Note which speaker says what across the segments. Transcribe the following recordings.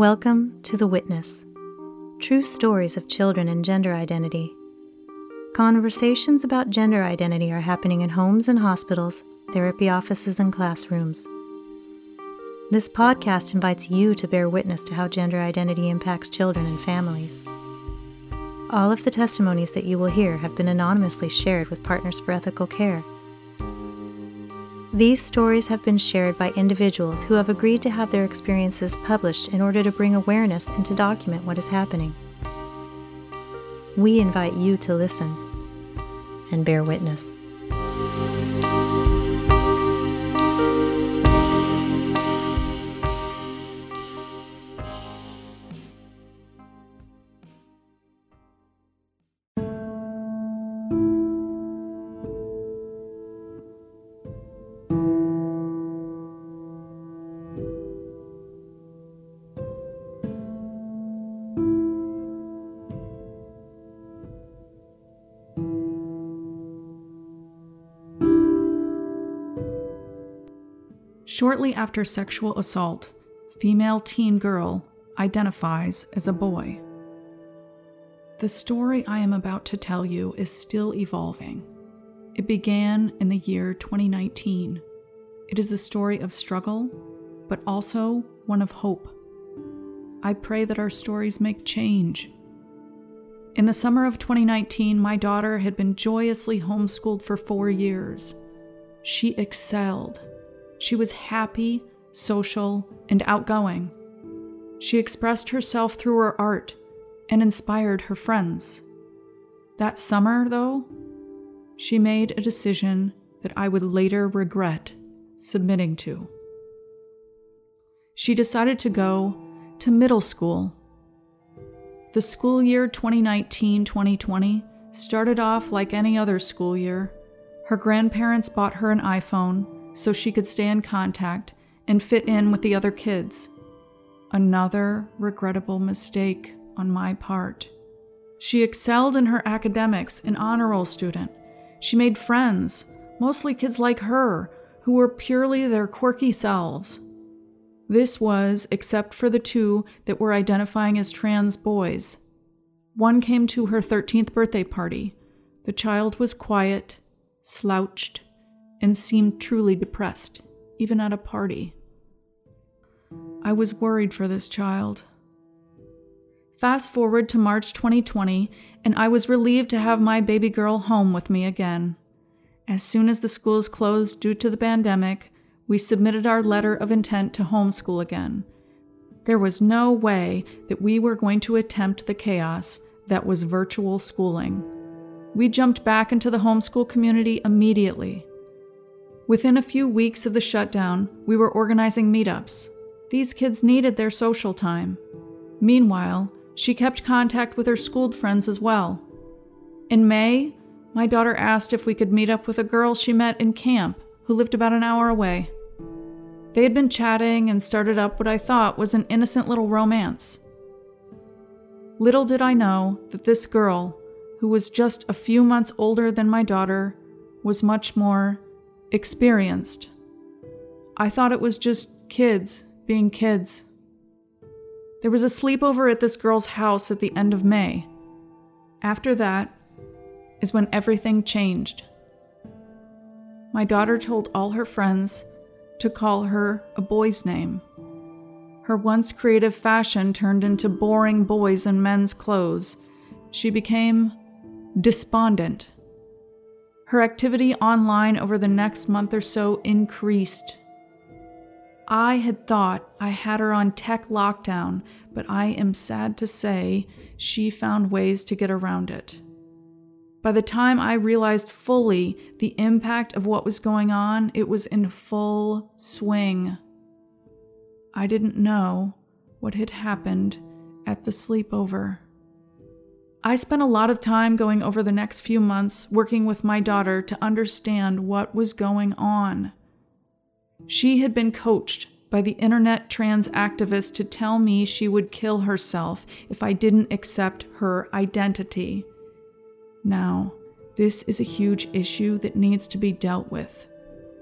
Speaker 1: Welcome to The Witness True Stories of Children and Gender Identity. Conversations about gender identity are happening in homes and hospitals, therapy offices, and classrooms. This podcast invites you to bear witness to how gender identity impacts children and families. All of the testimonies that you will hear have been anonymously shared with Partners for Ethical Care. These stories have been shared by individuals who have agreed to have their experiences published in order to bring awareness and to document what is happening. We invite you to listen and bear witness.
Speaker 2: Shortly after sexual assault, female teen girl identifies as a boy. The story I am about to tell you is still evolving. It began in the year 2019. It is a story of struggle, but also one of hope. I pray that our stories make change. In the summer of 2019, my daughter had been joyously homeschooled for four years. She excelled she was happy, social, and outgoing. She expressed herself through her art and inspired her friends. That summer, though, she made a decision that I would later regret submitting to. She decided to go to middle school. The school year 2019 2020 started off like any other school year. Her grandparents bought her an iPhone so she could stay in contact and fit in with the other kids. Another regrettable mistake on my part. She excelled in her academics, an honor roll student. She made friends, mostly kids like her, who were purely their quirky selves. This was, except for the two that were identifying as trans boys. One came to her 13th birthday party. The child was quiet, slouched, and seemed truly depressed, even at a party. I was worried for this child. Fast forward to March 2020, and I was relieved to have my baby girl home with me again. As soon as the schools closed due to the pandemic, we submitted our letter of intent to homeschool again. There was no way that we were going to attempt the chaos that was virtual schooling. We jumped back into the homeschool community immediately. Within a few weeks of the shutdown, we were organizing meetups. These kids needed their social time. Meanwhile, she kept contact with her schooled friends as well. In May, my daughter asked if we could meet up with a girl she met in camp who lived about an hour away. They had been chatting and started up what I thought was an innocent little romance. Little did I know that this girl, who was just a few months older than my daughter, was much more experienced. I thought it was just kids being kids. There was a sleepover at this girl's house at the end of May. After that is when everything changed. My daughter told all her friends to call her a boy's name. Her once creative fashion turned into boring boys in men's clothes. She became despondent. Her activity online over the next month or so increased. I had thought I had her on tech lockdown, but I am sad to say she found ways to get around it. By the time I realized fully the impact of what was going on, it was in full swing. I didn't know what had happened at the sleepover. I spent a lot of time going over the next few months working with my daughter to understand what was going on. She had been coached by the internet trans activist to tell me she would kill herself if I didn't accept her identity. Now, this is a huge issue that needs to be dealt with.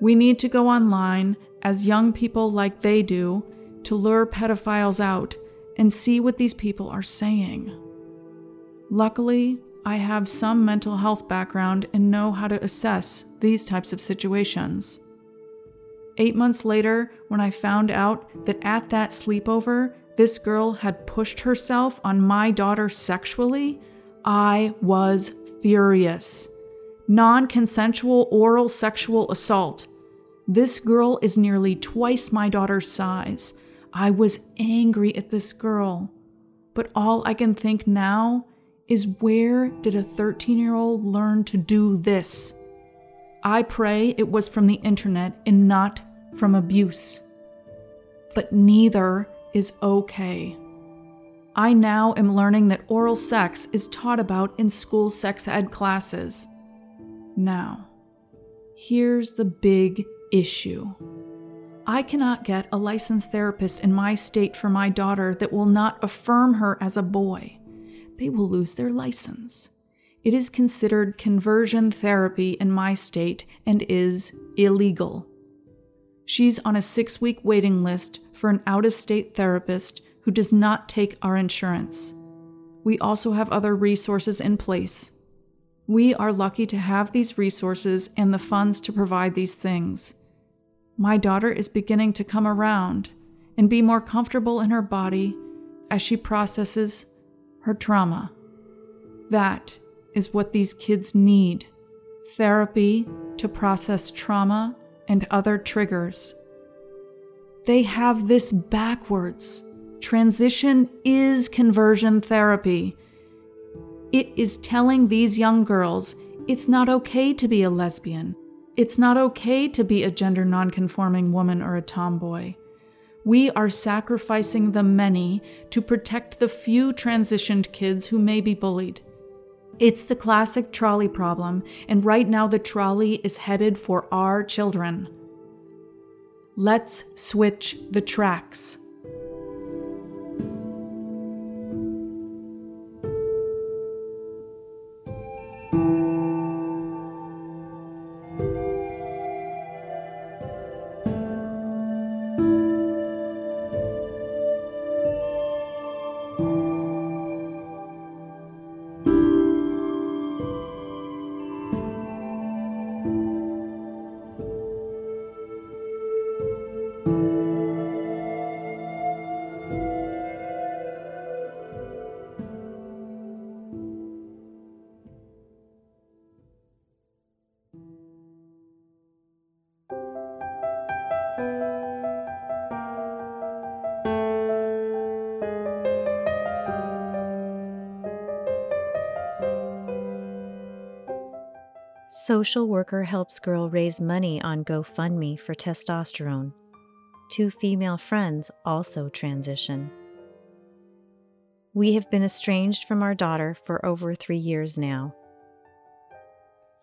Speaker 2: We need to go online, as young people like they do, to lure pedophiles out and see what these people are saying. Luckily, I have some mental health background and know how to assess these types of situations. Eight months later, when I found out that at that sleepover, this girl had pushed herself on my daughter sexually, I was furious. Non consensual oral sexual assault. This girl is nearly twice my daughter's size. I was angry at this girl. But all I can think now is where did a 13 year old learn to do this? I pray it was from the internet and not from abuse. But neither is okay. I now am learning that oral sex is taught about in school sex ed classes. Now, here's the big issue. I cannot get a licensed therapist in my state for my daughter that will not affirm her as a boy. They will lose their license. It is considered conversion therapy in my state and is illegal. She's on a six week waiting list for an out of state therapist who does not take our insurance. We also have other resources in place. We are lucky to have these resources and the funds to provide these things. My daughter is beginning to come around and be more comfortable in her body as she processes her trauma. That is what these kids need therapy to process trauma and other triggers. They have this backwards. Transition is conversion therapy. It is telling these young girls it's not okay to be a lesbian. It's not okay to be a gender nonconforming woman or a tomboy. We are sacrificing the many to protect the few transitioned kids who may be bullied. It's the classic trolley problem, and right now the trolley is headed for our children. Let's switch the tracks.
Speaker 1: Social worker helps girl raise money on GoFundMe for testosterone. Two female friends also transition. We have been estranged from our daughter for over three years now.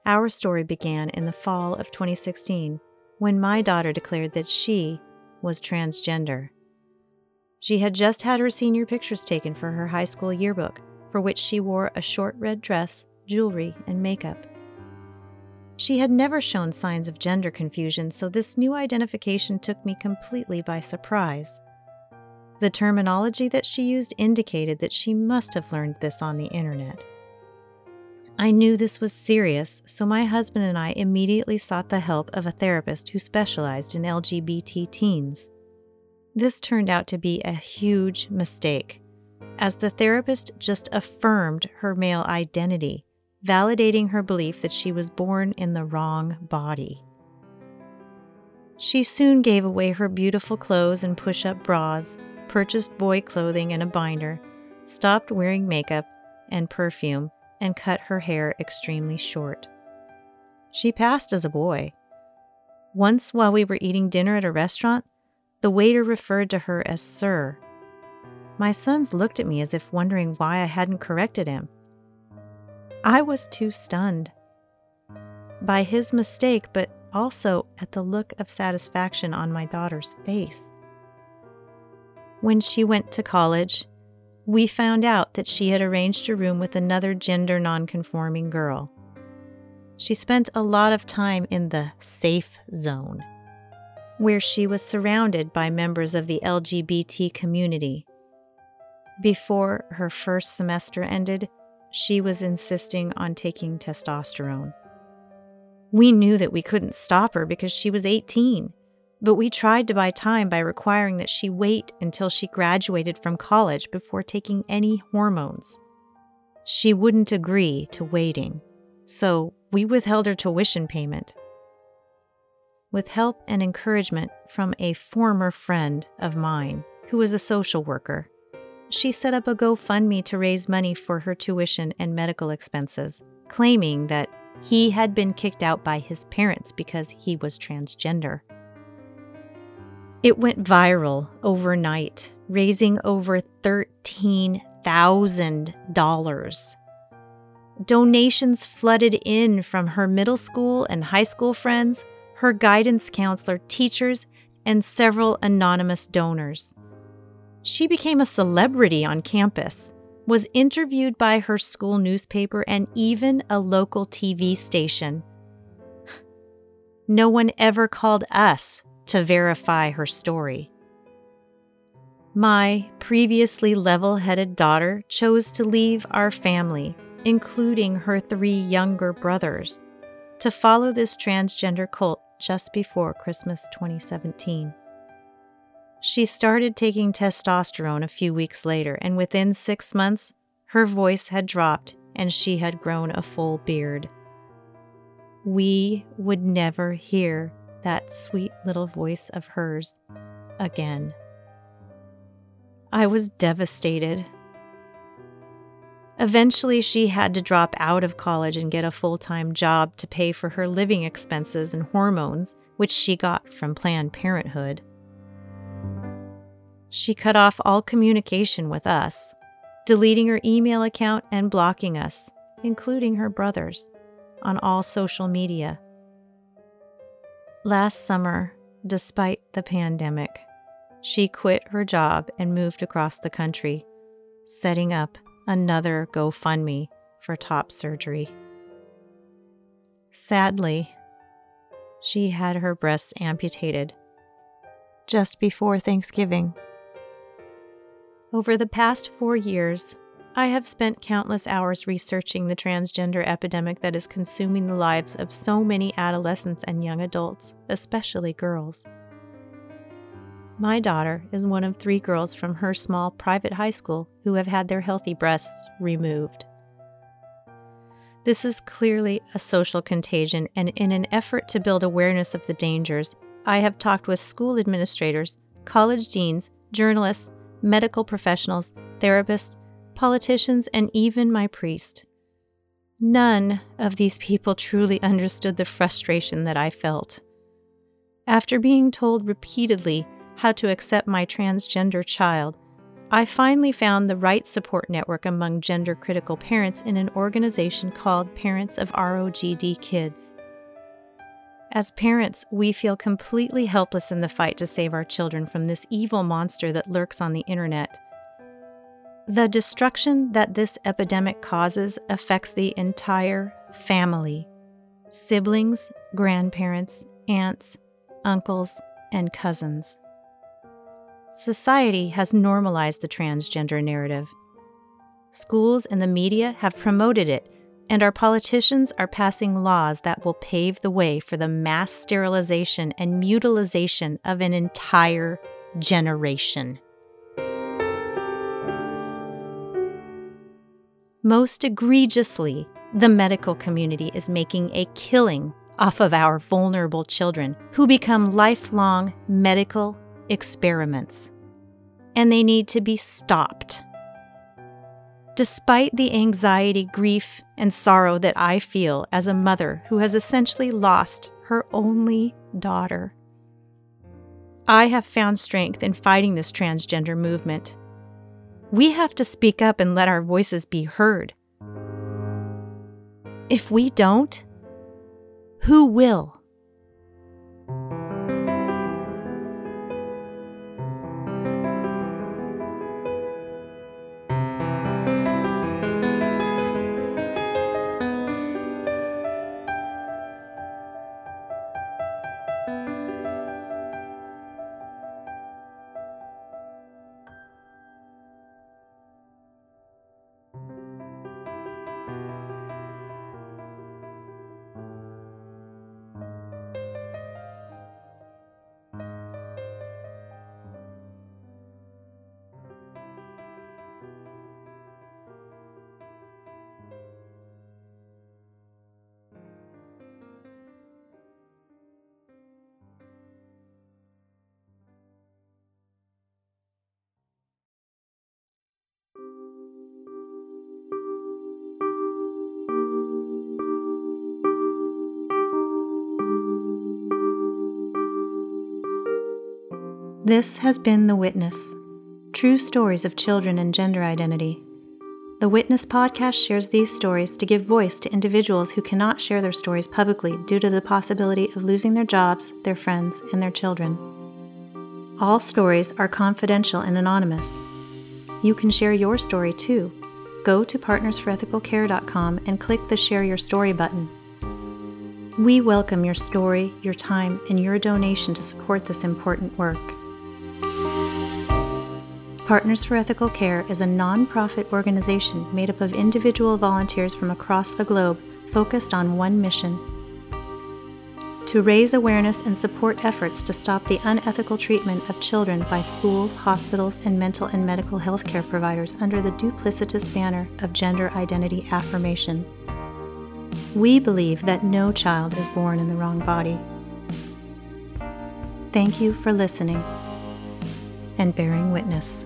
Speaker 1: Our story began in the fall of 2016 when my daughter declared that she was transgender. She had just had her senior pictures taken for her high school yearbook, for which she wore a short red dress, jewelry, and makeup. She had never shown signs of gender confusion, so this new identification took me completely by surprise. The terminology that she used indicated that she must have learned this on the internet. I knew this was serious, so my husband and I immediately sought the help of a therapist who specialized in LGBT teens. This turned out to be a huge mistake, as the therapist just affirmed her male identity validating her belief that she was born in the wrong body. She soon gave away her beautiful clothes and push up bras, purchased boy clothing and a binder, stopped wearing makeup and perfume, and cut her hair extremely short. She passed as a boy. Once, while we were eating dinner at a restaurant, the waiter referred to her as Sir. My sons looked at me as if wondering why I hadn't corrected him. I was too stunned by his mistake, but also at the look of satisfaction on my daughter's face. When she went to college, we found out that she had arranged a room with another gender nonconforming girl. She spent a lot of time in the safe zone, where she was surrounded by members of the LGBT community. Before her first semester ended, she was insisting on taking testosterone. We knew that we couldn't stop her because she was 18, but we tried to buy time by requiring that she wait until she graduated from college before taking any hormones. She wouldn't agree to waiting, so we withheld her tuition payment. With help and encouragement from a former friend of mine who was a social worker, she set up a GoFundMe to raise money for her tuition and medical expenses, claiming that he had been kicked out by his parents because he was transgender. It went viral overnight, raising over $13,000. Donations flooded in from her middle school and high school friends, her guidance counselor, teachers, and several anonymous donors. She became a celebrity on campus, was interviewed by her school newspaper and even a local TV station. No one ever called us to verify her story. My previously level headed daughter chose to leave our family, including her three younger brothers, to follow this transgender cult just before Christmas 2017. She started taking testosterone a few weeks later, and within six months, her voice had dropped and she had grown a full beard. We would never hear that sweet little voice of hers again. I was devastated. Eventually, she had to drop out of college and get a full time job to pay for her living expenses and hormones, which she got from Planned Parenthood. She cut off all communication with us, deleting her email account and blocking us, including her brothers, on all social media. Last summer, despite the pandemic, she quit her job and moved across the country, setting up another GoFundMe for top surgery. Sadly, she had her breasts amputated just before Thanksgiving. Over the past four years, I have spent countless hours researching the transgender epidemic that is consuming the lives of so many adolescents and young adults, especially girls. My daughter is one of three girls from her small private high school who have had their healthy breasts removed. This is clearly a social contagion, and in an effort to build awareness of the dangers, I have talked with school administrators, college deans, journalists, medical professionals, therapists, politicians, and even my priest. None of these people truly understood the frustration that I felt. After being told repeatedly how to accept my transgender child, I finally found the right support network among gender critical parents in an organization called Parents of ROGD Kids. As parents, we feel completely helpless in the fight to save our children from this evil monster that lurks on the internet. The destruction that this epidemic causes affects the entire family siblings, grandparents, aunts, uncles, and cousins. Society has normalized the transgender narrative. Schools and the media have promoted it and our politicians are passing laws that will pave the way for the mass sterilization and mutilization of an entire generation. Most egregiously, the medical community is making a killing off of our vulnerable children who become lifelong medical experiments. And they need to be stopped. Despite the anxiety, grief, and sorrow that I feel as a mother who has essentially lost her only daughter, I have found strength in fighting this transgender movement. We have to speak up and let our voices be heard. If we don't, who will? This has been The Witness True Stories of Children and Gender Identity. The Witness podcast shares these stories to give voice to individuals who cannot share their stories publicly due to the possibility of losing their jobs, their friends, and their children. All stories are confidential and anonymous. You can share your story too. Go to partnersforethicalcare.com and click the Share Your Story button. We welcome your story, your time, and your donation to support this important work. Partners for Ethical Care is a nonprofit organization made up of individual volunteers from across the globe focused on one mission to raise awareness and support efforts to stop the unethical treatment of children by schools, hospitals, and mental and medical health care providers under the duplicitous banner of gender identity affirmation. We believe that no child is born in the wrong body. Thank you for listening and bearing witness.